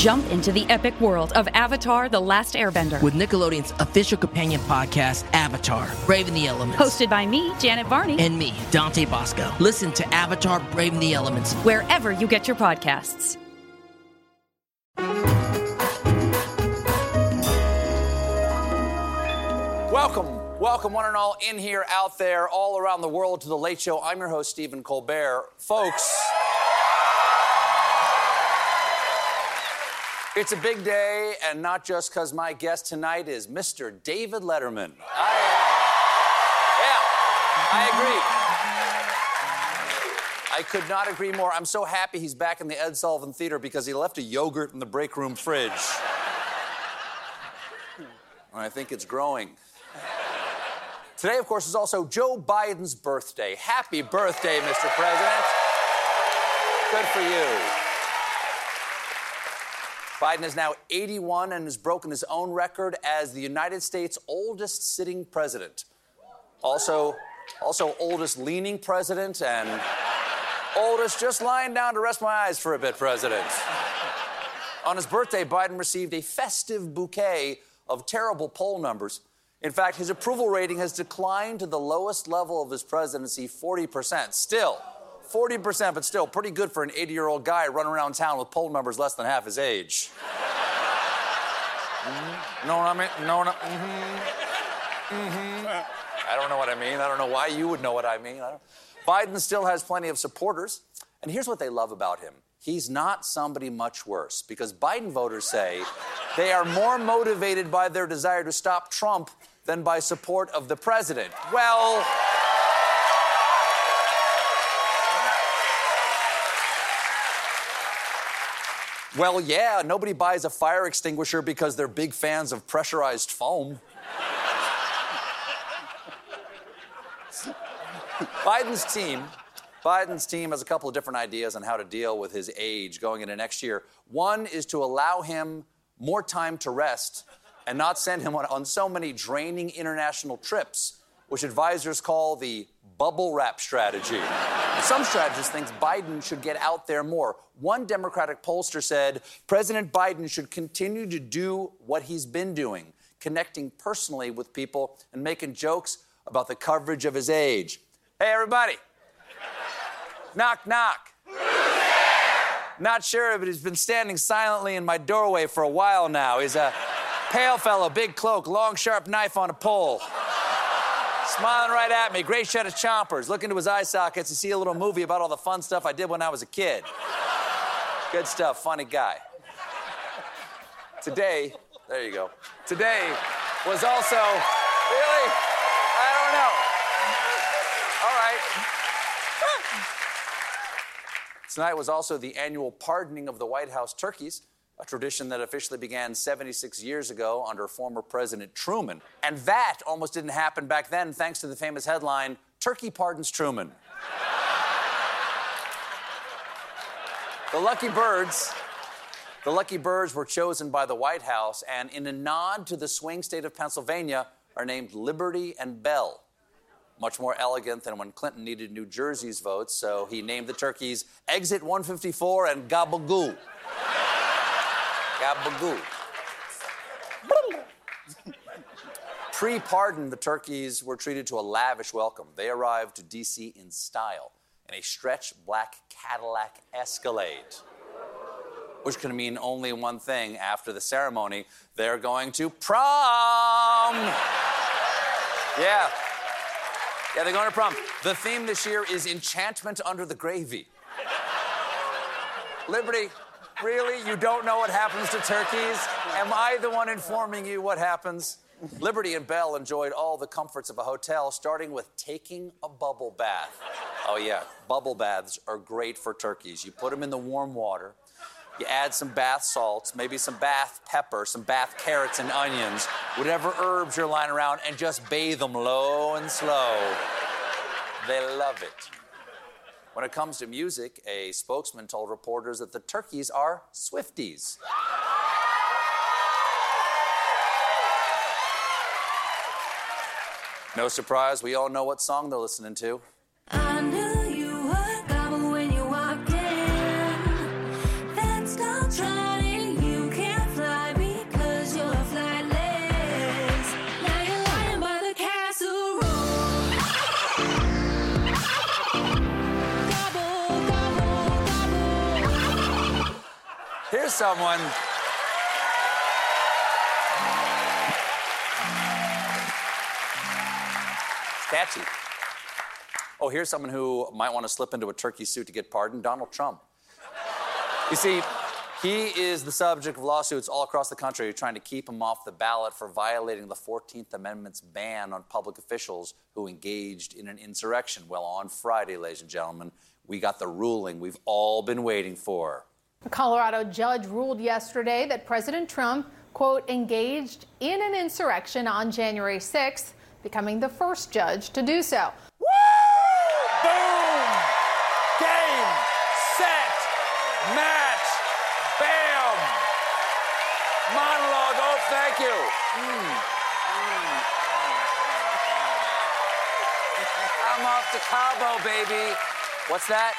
Jump into the epic world of Avatar The Last Airbender. With Nickelodeon's official companion podcast, Avatar Braving the Elements. Hosted by me, Janet Varney. And me, Dante Basco. Listen to Avatar Braving the Elements wherever you get your podcasts. Welcome, welcome, one and all, in here, out there, all around the world to The Late Show. I'm your host, Stephen Colbert. Folks, it's a big day, and not just because my guest tonight is Mr. David Letterman. I, uh, yeah, I agree. I could not agree more. I'm so happy he's back in the Ed Sullivan Theater because he left a yogurt in the break room fridge. and I think it's growing. Today, of course, is also Joe Biden's birthday. Happy birthday, Mr. President. Good for you. Biden is now 81 and has broken his own record as the United States' oldest sitting president. Also, also oldest leaning president and oldest just lying down to rest my eyes for a bit president. On his birthday, Biden received a festive bouquet of terrible poll numbers in fact, his approval rating has declined to the lowest level of his presidency 40%. Still, 40%, but still pretty good for an 80 year old guy running around town with poll numbers less than half his age. mm-hmm. Know what I mean? Know what I mm-hmm. Mm-hmm. I don't know what I mean. I don't know why you would know what I mean. I Biden still has plenty of supporters. And here's what they love about him he's not somebody much worse because Biden voters say they are more motivated by their desire to stop Trump than by support of the president. Well, Well, yeah, nobody buys a fire extinguisher because they're big fans of pressurized foam. Biden's team, Biden's team has a couple of different ideas on how to deal with his age going into next year. One is to allow him more time to rest and not send him on, on so many draining international trips, which advisors call the bubble wrap strategy. Some strategists think Biden should get out there more. One Democratic pollster said President Biden should continue to do what he's been doing, connecting personally with people and making jokes about the coverage of his age. Hey, everybody. knock, knock. Not sure, but he's been standing silently in my doorway for a while now. He's a Pale fellow, big cloak, long sharp knife on a pole. Smiling right at me, great shot of chompers. Look into his eye sockets and see a little movie about all the fun stuff I did when I was a kid. Good stuff, funny guy. Today, there you go. Today was also, really? I don't know. All right. Tonight was also the annual pardoning of the White House turkeys a tradition that officially began 76 years ago under former President Truman. And that almost didn't happen back then thanks to the famous headline Turkey Pardons Truman. the lucky birds. The lucky birds were chosen by the White House and, in a nod to the swing state of Pennsylvania, are named Liberty and Bell. Much more elegant than when Clinton needed New Jersey's votes, so he named the turkeys Exit 154 and Gabagoo. Gabagoo. Pre pardon, the turkeys were treated to a lavish welcome. They arrived to D.C. in style in a stretch black Cadillac Escalade, which can mean only one thing after the ceremony they're going to prom. Yeah. Yeah, they're going to prom. The theme this year is enchantment under the gravy. Liberty, Really? You don't know what happens to turkeys? Am I the one informing you what happens? Liberty and Bell enjoyed all the comforts of a hotel, starting with taking a bubble bath. Oh, yeah, bubble baths are great for turkeys. You put them in the warm water, you add some bath salts, maybe some bath pepper, some bath carrots and onions, whatever herbs you're lying around, and just bathe them low and slow. They love it. When it comes to music, a spokesman told reporters that the Turkeys are Swifties. No surprise, we all know what song they're listening to. Someone. Catchy. Oh, here's someone who might want to slip into a turkey suit to get pardoned Donald Trump. You see, he is the subject of lawsuits all across the country trying to keep him off the ballot for violating the 14th Amendment's ban on public officials who engaged in an insurrection. Well, on Friday, ladies and gentlemen, we got the ruling we've all been waiting for. A Colorado judge ruled yesterday that President Trump, quote, engaged in an insurrection on January 6th, becoming the first judge to do so. Woo! Boom! Game, set, match, bam! Monologue, oh, thank you. Mm. I'm off to Cabo, baby. What's that?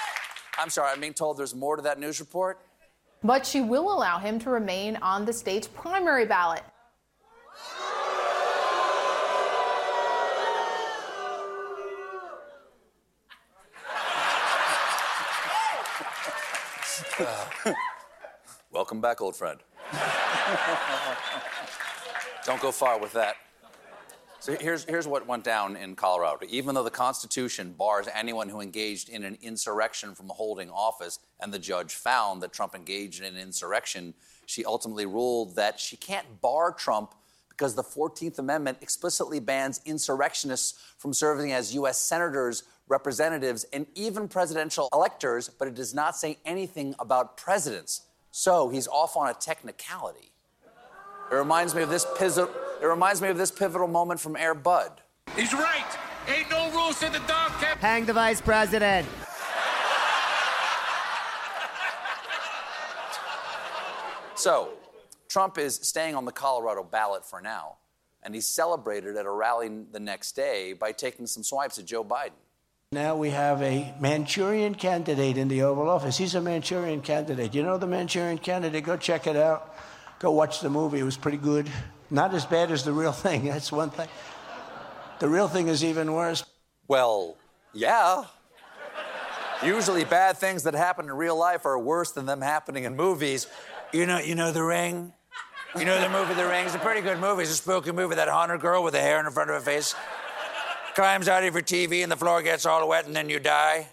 I'm sorry, I'm being told there's more to that news report. But she will allow him to remain on the state's primary ballot. Welcome back, old friend. Don't go far with that. So here's, here's what went down in Colorado. Even though the Constitution bars anyone who engaged in an insurrection from holding office, and the judge found that Trump engaged in an insurrection, she ultimately ruled that she can't bar Trump because the 14th Amendment explicitly bans insurrectionists from serving as U.S. senators, representatives, and even presidential electors, but it does not say anything about presidents. So he's off on a technicality. It reminds me of this pivotal, it reminds me of this pivotal moment from Air Bud. He's right. Ain't no rules in the dog kennel. Hang the vice president. So, Trump is staying on the Colorado ballot for now, and he celebrated at a rally the next day by taking some swipes at Joe Biden. Now we have a Manchurian candidate in the Oval Office. He's a Manchurian candidate. You know the Manchurian candidate? Go check it out. Go watch the movie. It was pretty good. Not as bad as the real thing. That's one thing. The real thing is even worse. Well, yeah. Usually bad things that happen in real life are worse than them happening in movies. You know, you know The Ring? You know the movie The Ring? It's a pretty good movie. It's a spooky movie. That haunted girl with the hair in front of her face climbs out of your TV and the floor gets all wet and then you die.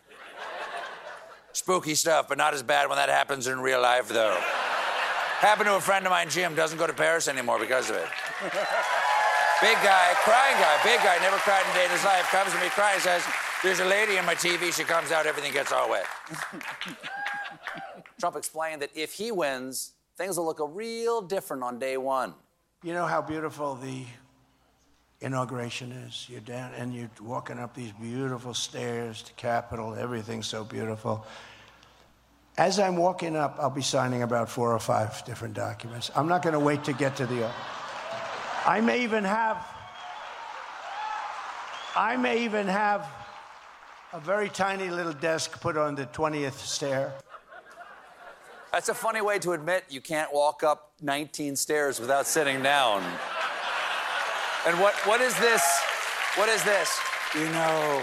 Spooky stuff, but not as bad when that happens in real life, though. Happened to a friend of mine, Jim, doesn't go to Paris anymore because of it. Big guy, crying guy, big guy, never cried in a day in his life, comes to me crying, says, There's a lady in my TV, she comes out, everything gets all wet. Trump explained that if he wins, things will look a real different on day one. You know how beautiful the inauguration is. You're down and you're walking up these beautiful stairs to Capitol, everything's so beautiful. As I'm walking up, I'll be signing about four or five different documents. I'm not going to wait to get to the. I may even have. I may even have a very tiny little desk put on the 20th stair. That's a funny way to admit you can't walk up 19 stairs without sitting down. And what, what is this? What is this? You know,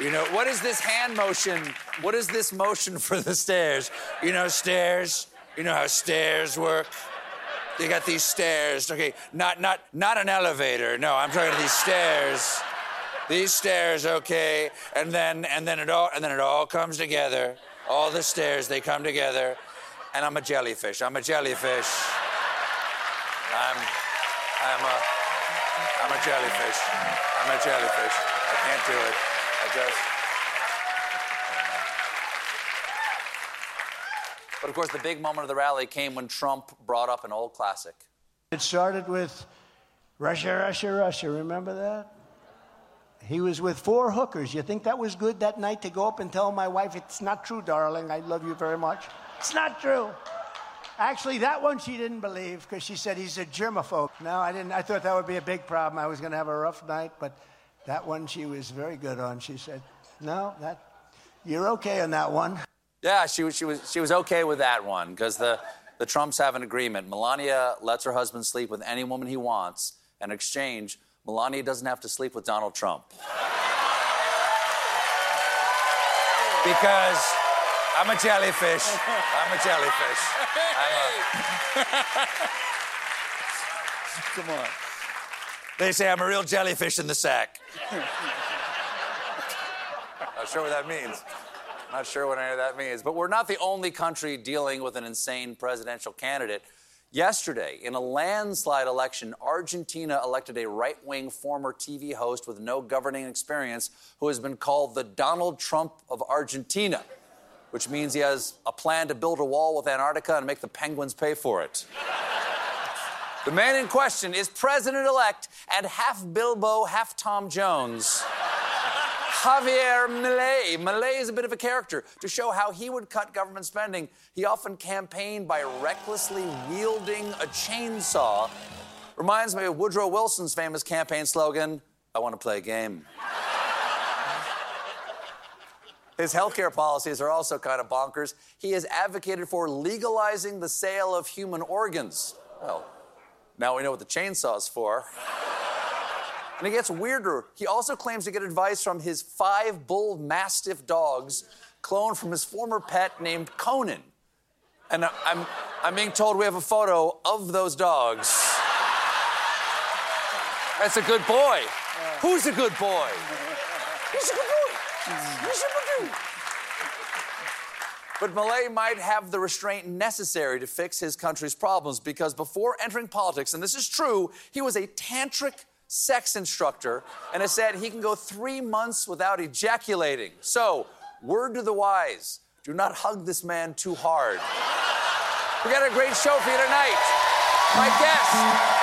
you know, what is this hand motion? What is this motion for the stairs? You know, stairs. You know how stairs work? You got these stairs. Okay, not not not an elevator. No, I'm talking these stairs. These stairs, okay, and then and then it all and then it all comes together. All the stairs, they come together, and I'm a jellyfish. I'm a jellyfish. I'm I'm a I'm a jellyfish. I'm a jellyfish. I can't do it. I just. But of course, the big moment of the rally came when Trump brought up an old classic. It started with Russia, Russia, Russia. Remember that? He was with four hookers. You think that was good that night to go up and tell my wife, It's not true, darling. I love you very much? It's not true. Actually, that one she didn't believe because she said he's a germaphobe. No, I didn't. I thought that would be a big problem. I was going to have a rough night, but that one she was very good on. She said, "No, that you're okay on that one." Yeah, she was. She was. She was okay with that one because the the Trumps have an agreement. Melania lets her husband sleep with any woman he wants. In exchange, Melania doesn't have to sleep with Donald Trump. Because I'm a jellyfish. I'm a jellyfish. I'm a... Come on. They say I'm a real jellyfish in the sack. Not sure what that means. Not sure what any of that means. But we're not the only country dealing with an insane presidential candidate. Yesterday, in a landslide election, Argentina elected a right wing former TV host with no governing experience who has been called the Donald Trump of Argentina, which means he has a plan to build a wall with Antarctica and make the penguins pay for it. The man in question is president elect and half Bilbo, half Tom Jones. Javier Milei. Milei is a bit of a character. To show how he would cut government spending, he often campaigned by recklessly wielding a chainsaw. Reminds me of Woodrow Wilson's famous campaign slogan I want to play a game. His healthcare policies are also kind of bonkers. He has advocated for legalizing the sale of human organs. Well, now we know what the chainsaw's for. And it gets weirder. He also claims to get advice from his five bull mastiff dogs, cloned from his former pet named Conan. And I'm, I'm being told we have a photo of those dogs. That's a good boy. Who's a good boy? He's a good boy. He's a good boy. But Milei might have the restraint necessary to fix his country's problems because before entering politics, and this is true, he was a tantric sex instructor and has said he can go three months without ejaculating. So, word to the wise do not hug this man too hard. We got a great show for you tonight. My guest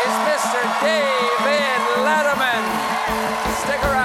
is Mr. David Letterman. Stick around.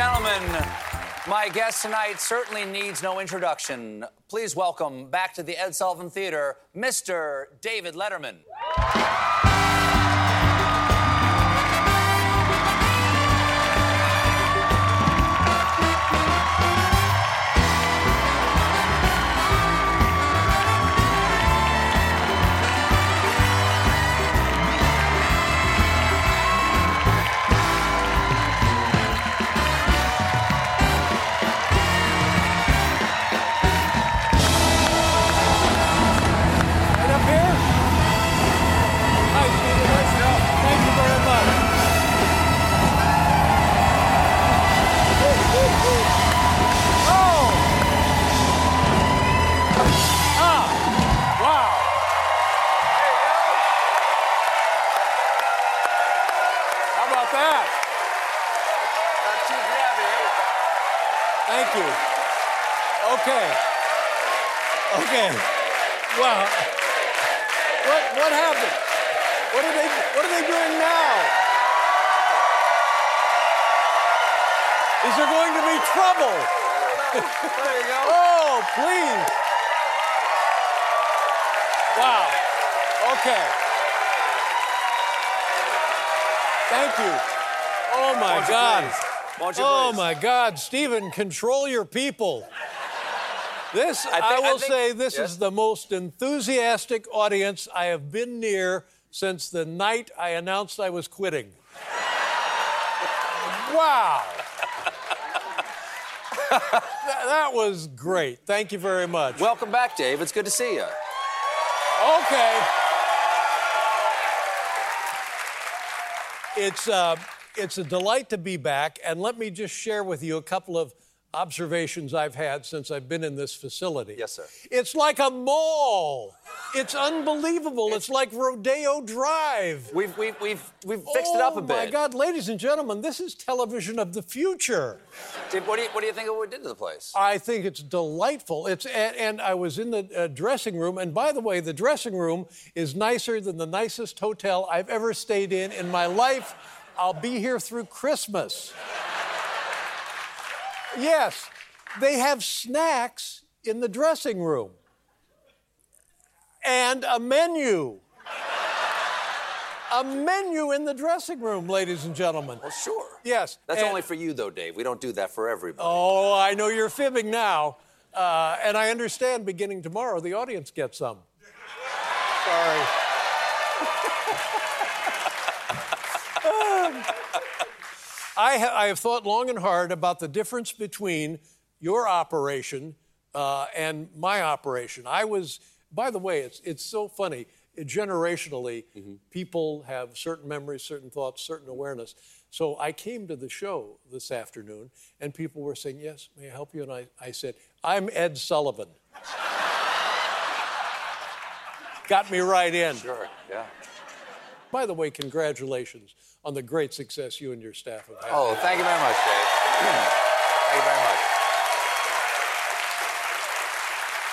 Gentlemen, my guest tonight certainly needs no introduction. Please welcome back to the Ed Sullivan Theater, Mr. David Letterman. There you go. Oh, please. Wow. Okay. Thank you. Oh my Won't God. You Oh please? my God, Stephen, control your people. This, I, I think- I will think- say, this yes? is the most enthusiastic audience I have been near since the night I announced I was quitting. wow. Th- that was great. Thank you very much. Welcome back, Dave. It's good to see you. Okay. It's, uh, it's a delight to be back, and let me just share with you a couple of observations I've had since I've been in this facility. Yes, sir. It's like a mall. It's unbelievable. It's, like Rodeo Drive. We've, we've, we've, we've fixed it up a bit. Oh, my God, ladies and gentlemen, this is television of the future. What, do you, what do you think of what we did to the place? I think it's delightful. It's and, and I was in the uh, dressing room, and by the way, the dressing room is nicer than the nicest hotel I've ever stayed in in my life. I'll be here through Christmas. Yes, they have snacks in the dressing room and a menu. A menu in the dressing room, ladies and gentlemen. Well, sure. Yes. That's and- only for you, though, Dave. We don't do that for everybody. Oh, I know you're fibbing now. Uh, and I understand beginning tomorrow, the audience gets some. Sorry. I, ha- I have thought long and hard about the difference between your operation uh, and my operation. I was, by the way, it's, it's so funny. Generationally, people have certain memories, certain thoughts, certain awareness. So I came to the show this afternoon, and people were saying, Yes, may I help you? And I, I said, I'm Ed Sullivan. Got me right in. Sure, yeah. By the way, congratulations on the great success you and your staff have had. Oh, thank you very much, Dave. thank you very much.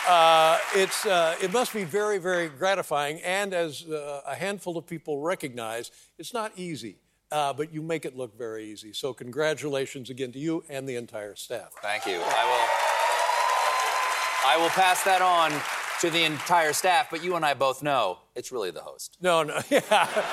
Uh, it's, uh, it must be very, very gratifying. And as uh, a handful of people recognize, it's not easy, uh, but you make it look very easy. So, congratulations again to you and the entire staff. Thank you. I will. I will pass that on to the entire staff. But you and I both know it's really the host. No, no, yeah.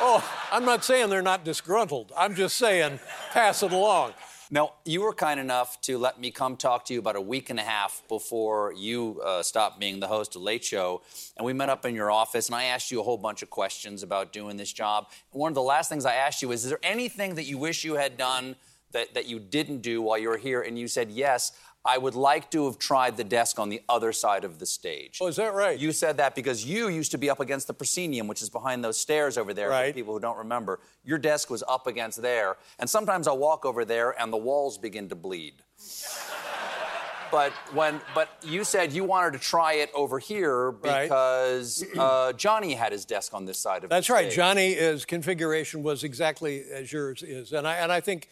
Oh, I'm not saying they're not disgruntled. I'm just saying pass it along. Now, you were kind enough to let me come talk to you about a week and a half before you uh, stopped being the host of Late Show. And we met up in your office, and I asked you a whole bunch of questions about doing this job. And one of the last things I asked you is Is there anything that you wish you had done that, that you didn't do while you were here? And you said, Yes, I would like to have tried the desk on the other side of the stage. Oh, is that right? You said that because you used to be up against the proscenium, which is behind those stairs over there. Right. For people who don't remember, your desk was up against there, and sometimes I'll walk over there and the walls begin to bleed. but when, but you said you wanted to try it over here Right. because uh, Johnny had his desk on this side of. That's right. stage. Johnny's configuration was exactly as yours is. And I, and I think,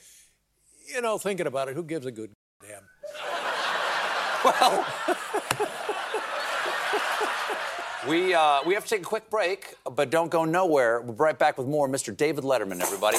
you know, thinking about it, who gives a good? Well, we, uh, we have to take a quick break, but don't go nowhere. We'll be right back with more Mr. David Letterman, everybody.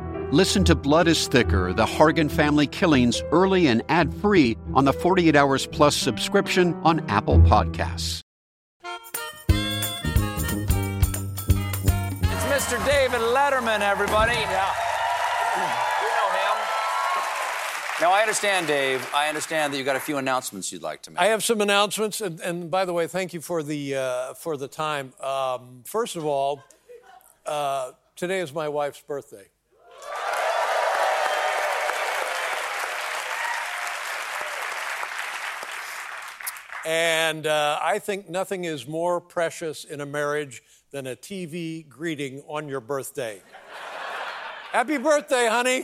Listen to Blood is Thicker The Hargan Family Killings early and ad free on the 48 Hours Plus subscription on Apple Podcasts. It's Mr. David Letterman, everybody. Yeah. You know him. Now, I understand, Dave. I understand that you got a few announcements you'd like to make. I have some announcements, and, and by the way, thank you for the uh, for the time. Um, first of all, uh, today is my wife's birthday. And uh, I think nothing is more precious in a marriage than a TV greeting on your birthday. Happy birthday, honey.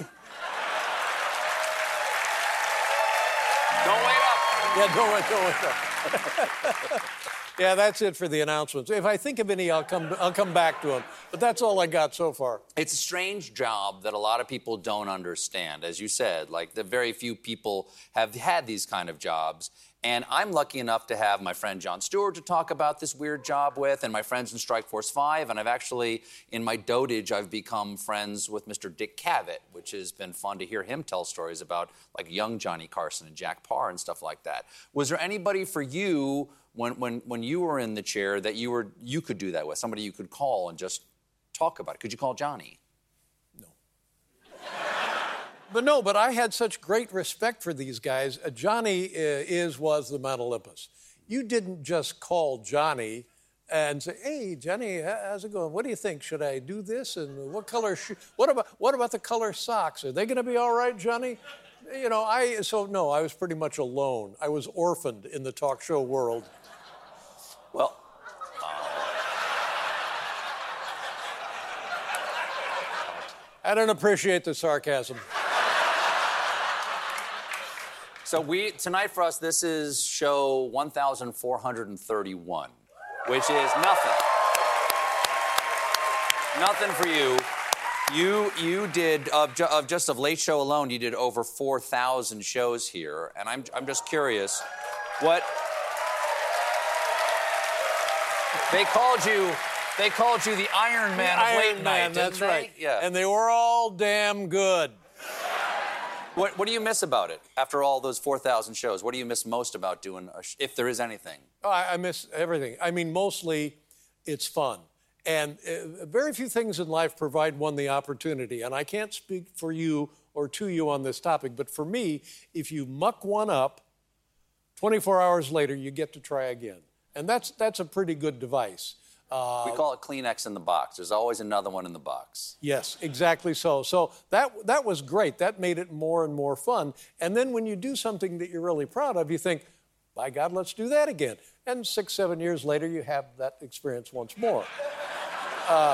Don't wait up. Yeah, don't wait, don't wait. up. yeah, that's it for the announcements. If I think of any, I'll come, I'll come back to them. But that's all I got so far. It's a strange job that a lot of people don't understand. As you said, like the very few people have had these kind of jobs. And I'm lucky enough to have my friend Jon Stewart to talk about this weird job with, and my friends in Strike Force 5. And I've actually, in my dotage, I've become friends with Mr. Dick Cavett, which has been fun to hear him tell stories about like young Johnny Carson and Jack Paar and stuff like that. Was there anybody for you when, when, when you were in the chair that you were you could do that with? Somebody you could call and just talk about it? Could you call Johnny? But no, but I had such great respect for these guys. Uh, Johnny uh, is was the Mount Olympus. You didn't just call Johnny and say, "Hey, Johnny, how's it going? What do you think? Should I do this? And what color? Sh- what about what about the color socks? Are they going to be all right, Johnny?" You know, I so no, I was pretty much alone. I was orphaned in the talk show world. Well, I don't appreciate the sarcasm. So we tonight for us, this is show 1,431, which is nothing. Nothing for you. You you did of, ju- of just of late show alone, you did over 4,000 shows here, and I'm I'm just curious, what they called you. They called you the Iron Man of Iron late Man, night. that's they? right. Yeah. And they were all damn good. What, what do you miss about it after all those 4,000 shows? What do you miss most about doing, sh- if there is anything? Oh, I, I miss everything. I mean, mostly it's fun. And uh, very few things in life provide one the opportunity. And I can't speak for you or to you on this topic, but for me, if you muck one up, 24 hours later, you get to try again. And that's, that's a pretty good device. Uh, we call it Kleenex in the box. There's always another one in the box. Yes, exactly so. So that that was great. That made it more and more fun. And then when you do something that you're really proud of, you think, by God, let's do that again. And six, seven years later, you have that experience once more.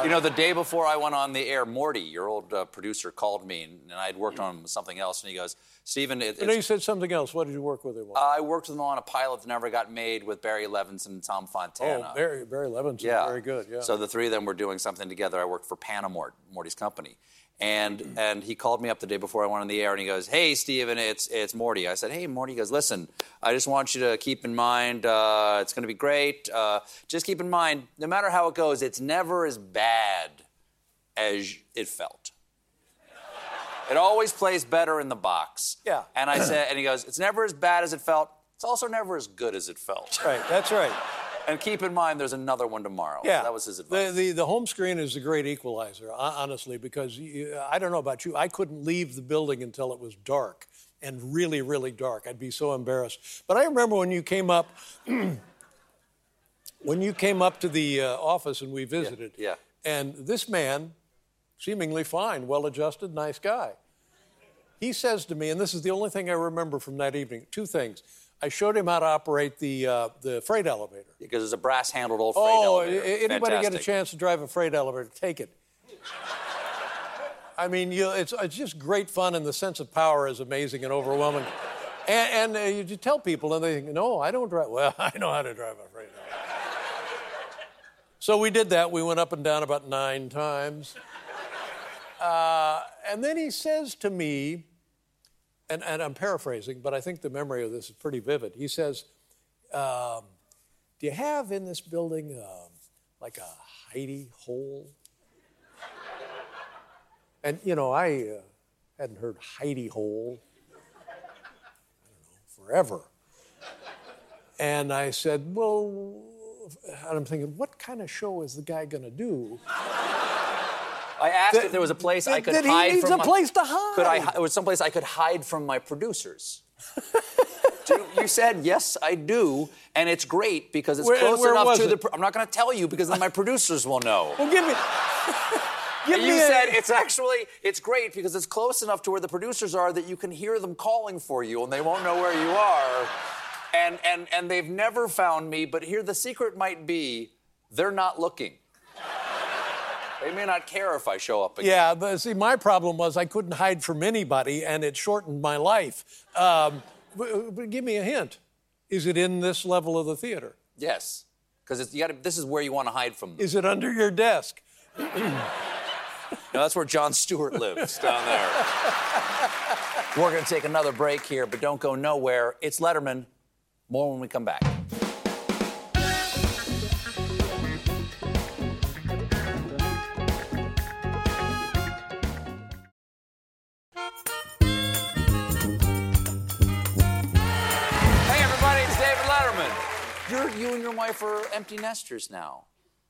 You know, the day before I went on the air, Morty, your old uh, producer, called me, and, and I had worked on something else, and he goes, Stephen, it, And then you said something else. What did you work with him on? I worked with him on a pilot that never got made with Barry Levinson and Tom Fontana. oh, Barry, Barry Levinson, yeah. very good. Yeah. So the three of them were doing something together. I worked for Panamort, Morty's company. And and he called me up the day before I went on the air and he goes, Hey Stephen, it's it's Morty. I said, Hey Morty, he goes, Listen, I just want you to keep in mind, uh, it's gonna be great. Uh, just keep in mind, no matter how it goes, it's never as bad as it felt. It always plays better in the box. Yeah. And I said, and he goes, It's never as bad as it felt. It's also never as good as it felt. right, that's right. And keep in mind, there's another one tomorrow. Yeah, that was his advice. The, the, the home screen is the great equalizer, honestly, because you, I don't know about you, I couldn't leave the building until it was dark and really, really dark. I'd be so embarrassed. But I remember when you came up, when you came up to the uh, office and we visited, yeah. and this man, seemingly fine, well-adjusted, nice guy, he says to me, and this is the only thing I remember from that evening, two things. I showed him how to operate the uh, the freight elevator. because it's a brass-handled old freight Oh, elevator. a- anybody get a chance to drive a freight elevator, take it. I mean, you, it's, it's just great fun, and the sense of power is amazing and overwhelming. And, and uh, you, you tell people, and they think, no, I don't drive. Well, I know how to drive a freight elevator. so we did that. We went up and down about nine times. Uh, and then he says to me, and, and I'm paraphrasing, but I think the memory of this is pretty vivid. He says, um, Do you have in this building um, like a hidey hole? And, you know, I uh, hadn't heard hidey hole, know, forever. And I said, Well, and I'm thinking, what kind of show is the guy going to do? I asked if there was a place I that- could that he hide needs from. a my- place to hide. Could I? Was someplace I could hide from my producers? Do- you said yes, I do, and it's great because it's Where- close where enough to the. it? pr- I'm not going to tell you because then my producers will know. Well, give me. give And me you said it's actually it's great because it's close enough to where the producers are that you can hear them calling for you and they won't know where you are. And and and they've never found me, but here the secret might be they're not looking. They may not care if I show up again. Yeah, but see, my problem was I couldn't hide from anybody, and it shortened my life. Um, but, but give me a hint. Is it in this level of the theater? Yes. Because this is where you want to hide from them. Is it under your desk? No, that's where Jon Stewart lives, down there. We're going to take another break here, but don't go nowhere. It's Letterman. More when we come back. You and your wife are empty nesters now.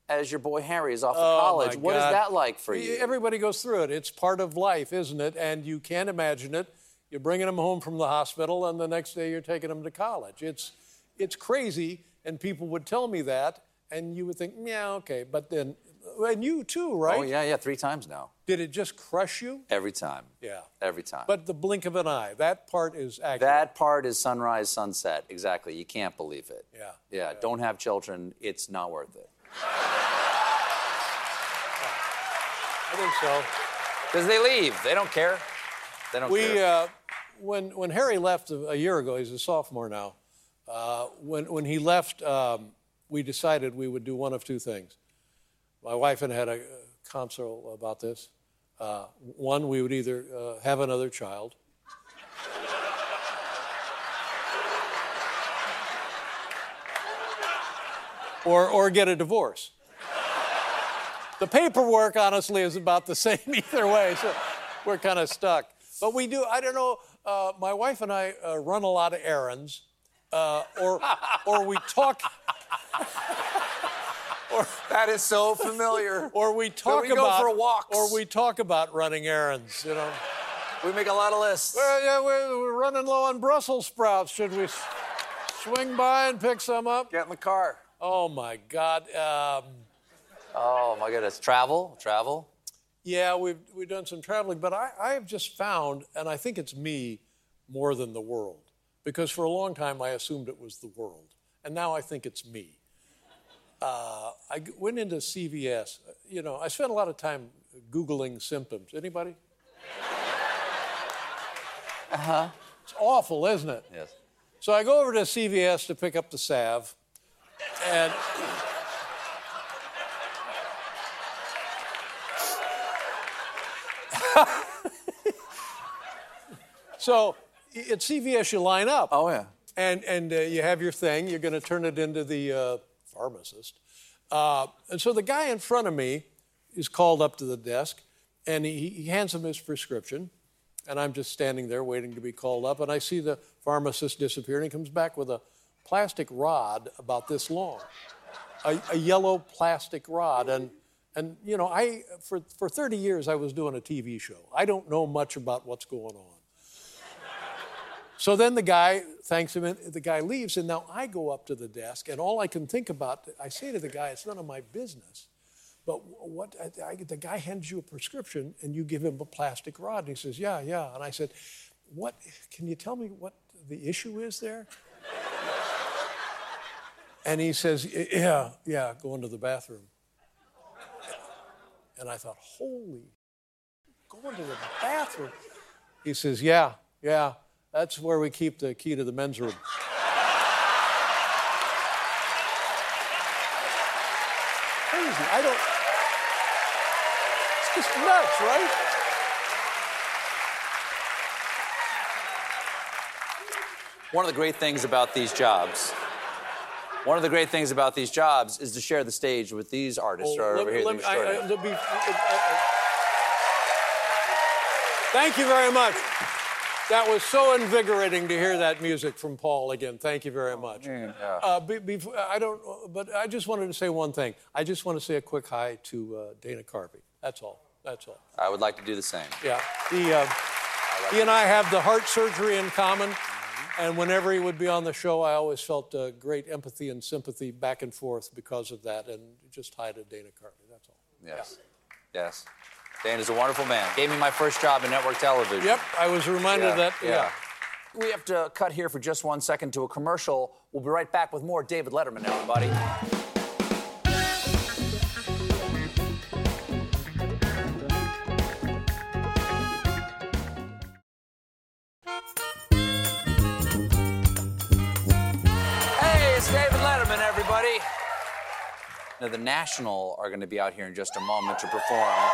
as your boy Harry is off to Oh, college. What is that like for you? Everybody goes through it. It's part of life, isn't it? And you can't imagine it. You're bringing them home from the hospital, and the next day you're taking them to college. It's, it's crazy, and people would tell me that, and you would think, yeah, okay. But then, and you too, right? Oh yeah, yeah, three times now. Did it just crush you? Every time. Yeah. Every time. But the blink of an eye, that part is accurate. that part is sunrise, sunset. Exactly. You can't believe it. Yeah. Yeah. Don't have children. It's not worth it. I think so. Because they leave. They don't care. They don't we, care. uh, when, when Harry left a, a year ago, he's a sophomore now. Uh, when, when he left, um, we decided we would do one of two things. My wife and I had a, council about this. Uh, one, we would either uh, have another child. Or, or get a divorce. The paperwork, honestly, is about the same either way, so we're kind of stuck. But we do, I don't know, uh, my wife and I uh, run a lot of errands, uh, or, or we talk. Or, that is so familiar. Or we talk we about for walks. Or we talk about running errands. You know. We make a lot of lists. Well, yeah, we're, we're running low on Brussels sprouts. Should we swing by and pick some up? Get in the car. Oh my God. Um, Oh my goodness. Travel, travel. Yeah, we've, we've done some traveling, but I, I have just found, and I think it's me more than the world, because for a long time I assumed it was the world, and now I think it's me. Uh, I went into CVS. You know, I spent a lot of time Googling symptoms. Anybody? Uh huh. It's awful, isn't it? Yes. So I go over to CVS to pick up the salve, and so at CVS you line up. Oh yeah. And and uh, you have your thing. You're going to turn it into the uh, pharmacist. Uh, and so the guy in front of me is called up to the desk, and he, he hands him his prescription. And I'm just standing there waiting to be called up, and I see the pharmacist disappear, and he comes back with a plastic rod about this long, a, a yellow plastic rod. And and you know, I for for 30 years I was doing a TV show. I don't know much about what's going on. So then the guy thanks him, and the guy leaves, and now I go up to the desk, and all I can think about, I say to the guy, it's none of my business. But what I, I, the guy hands you a prescription, and you give him a plastic rod, and he says, "Yeah, yeah." And I said, "What? Can you tell me what the issue is there?" and he says, "Yeah, yeah, go into the bathroom." And I thought, "Holy, go into the bathroom." He says, "Yeah, yeah." That's where we keep the key to the men's room. Crazy. I don't. It's just nuts, right? One of the great things about these jobs, one of the great things about these jobs is to share the stage with these artists Oh, over me- here. me- I- I- extraordinary- let me- uh, uh, Thank you very much. That was so invigorating to hear that music from Paul again. Thank you very much. Uh, be, before, I don't, but I just wanted to say one thing. I just want to say a quick hi to uh, Dana Carvey. That's all. That's all. I would like to do the same. Yeah. He, uh, he and I have the heart surgery in common. And whenever he would be on the show, I always felt uh, great empathy and sympathy back and forth because of that. And just hi to Dana Carvey. That's all. Yes. Yes. Dan is a wonderful man. Gave me my first job in network television. Yep, I was reminded of that. Yeah. We have to cut here for just one second to a commercial. We'll be right back with more David Letterman, everybody. Hey, it's David Letterman, everybody. Now, the National are going to be out here in just a moment to perform.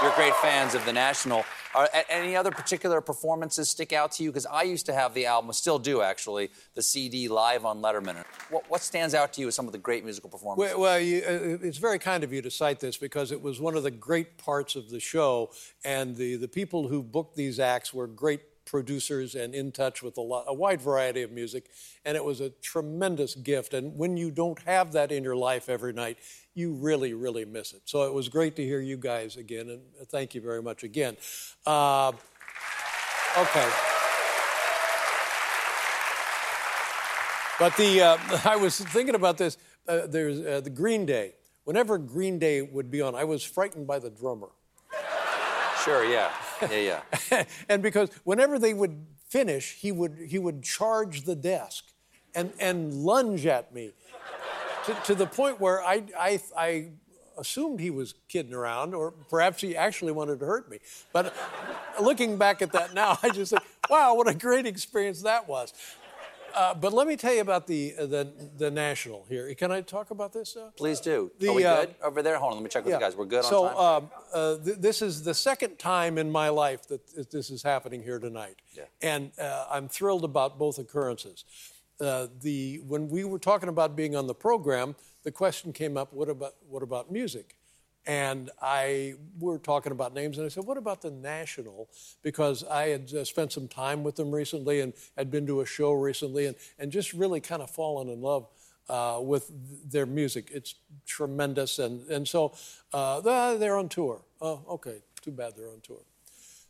You're great fans of the National. Are any other particular performances stick out to you? Because I used to have the album, still do actually, the CD live on Letterman. What, what stands out to you as some of the great musical performances? Well, well you, uh, it's very kind of you to cite this because it was one of the great parts of the show, and the, the people who booked these acts were great producers and in touch with a, lot, a wide variety of music. And it was a tremendous gift. And when you don't have that in your life every night, you really, really miss it. So it was great to hear you guys again. And thank you very much again. Uh, okay. But the uh, I was thinking about this. Uh, there's uh, the Green Day. Whenever Green Day would be on, I was frightened by the drummer. Sure, yeah, yeah, yeah. and because whenever they would finish, he would he would charge the desk, and and lunge at me, to, to the point where I I I assumed he was kidding around, or perhaps he actually wanted to hurt me. But looking back at that now, I just think, wow, what a great experience that was. Uh, but let me tell you about the, uh, the the national here. Can I talk about this? Uh? Please do. The, Are we uh, good over there? Hold on, let me check with yeah. the guys. We're good so, on time. um, uh, th- this is the second time in my life that this is happening here tonight, Yeah. and uh, I'm thrilled about both occurrences. Uh, the when we were talking about being on the program, the question came up: What about what about music? And I were talking about names, and I said, "What about the National?" Because I had uh, spent some time with them recently, and had been to a show recently, and and just really kind of fallen in love uh, with their music. It's tremendous, and and so uh, they're on tour. Oh, okay, too bad they're on tour.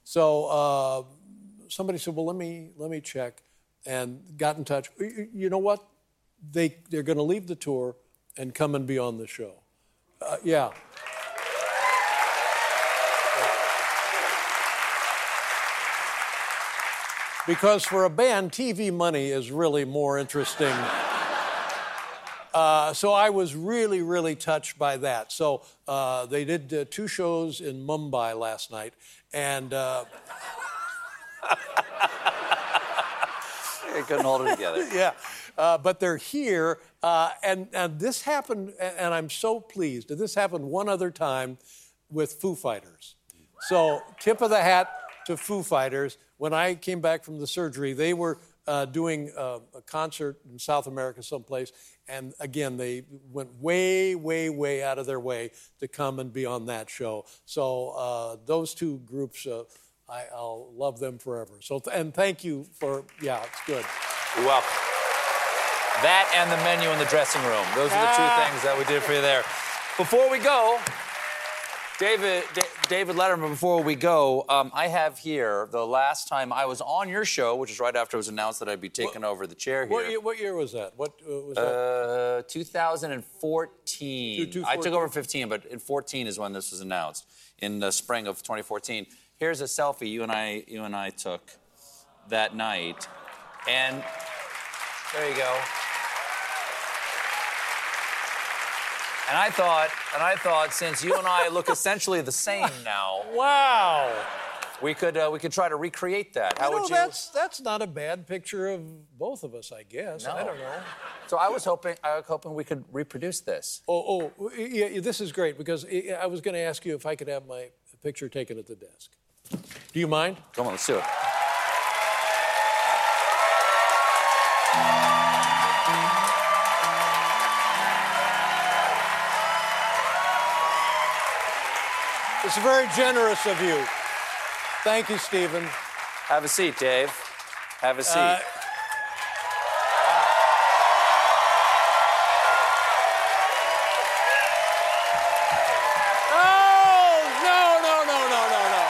So uh, somebody said, "Well, let me let me check," and got in touch. You you know what? They they're going to leave the tour and come and be on the show. Uh, yeah. Because for a band, TV money is really more interesting. Uh, so I was really, really touched by that. So uh, they did uh, two shows in Mumbai last night, and uh, They couldn't hold it together. yeah, uh, but they're here, uh, and and this happened, and and I'm so pleased. This happened one other time with Foo Fighters. So tip of the hat to Foo Fighters. When I came back from the surgery, they were uh, doing uh, a concert in South America someplace, and again they went way, way, way out of their way to come and be on that show. So uh, those two groups. Uh, I, I'll love them forever. So, and thank you for, yeah, it's good. You're welcome. That and the menu in the dressing room. Those are the two Ah. things that we did for you there. Before we go, David, Da- David Letterman, before we go, um, I have here the last time I was on your show, which is right after it was announced that I'd be taking over the chair here. What year, what year was that? What uh, was that? Uh, 2014. Two- two- I took over 15, but in 14 is when this was announced in the spring of 2014. Here's a selfie you and I you and I took that night, and there you go. And I thought, and I thought, since you and I look essentially the same now, wow, we could uh, we could try to recreate that. How you know, would you? that's that's not a bad picture of both of us, I guess. No. I don't know. So I was hoping I was hoping we could reproduce this. Oh, oh, yeah, this is great because I I was going to ask you if I could have my picture taken at the desk. Do you mind? Come on, let's do it. Very generous of you. Thank you, Stephen. Have a seat, Dave. Have a seat. Uh, no, no, no, no, no, no.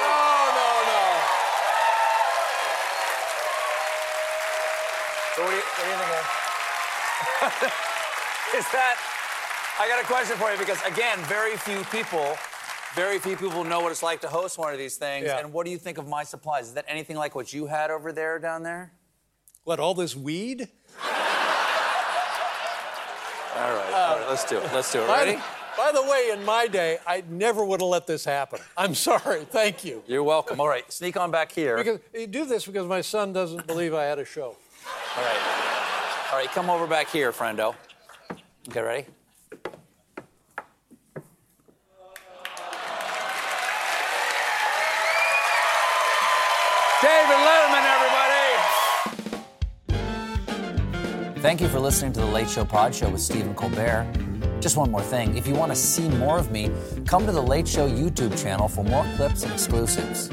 No, no, no. What do you, what do you think Is that? I got a question for you because again, very few people, very few people know what it's like to host one of these things. Yeah. And what do you think of my supplies? Is that anything like what you had over there down there? What, all this weed? All right, all right, um, let's do it. Let's do it. By Ready? the, by the way, in my day, I never would have let this happen. I'm sorry. Thank you. You're welcome. All right, sneak on back here. Because you do this because my son doesn't believe I had a show. All right. All right, come over back here, friendo. Okay, ready? Thank you for listening to the Late Show Pod Show with Stephen Colbert. Just one more thing. If you want to see more of me, come to the Late Show YouTube channel for more clips and exclusives.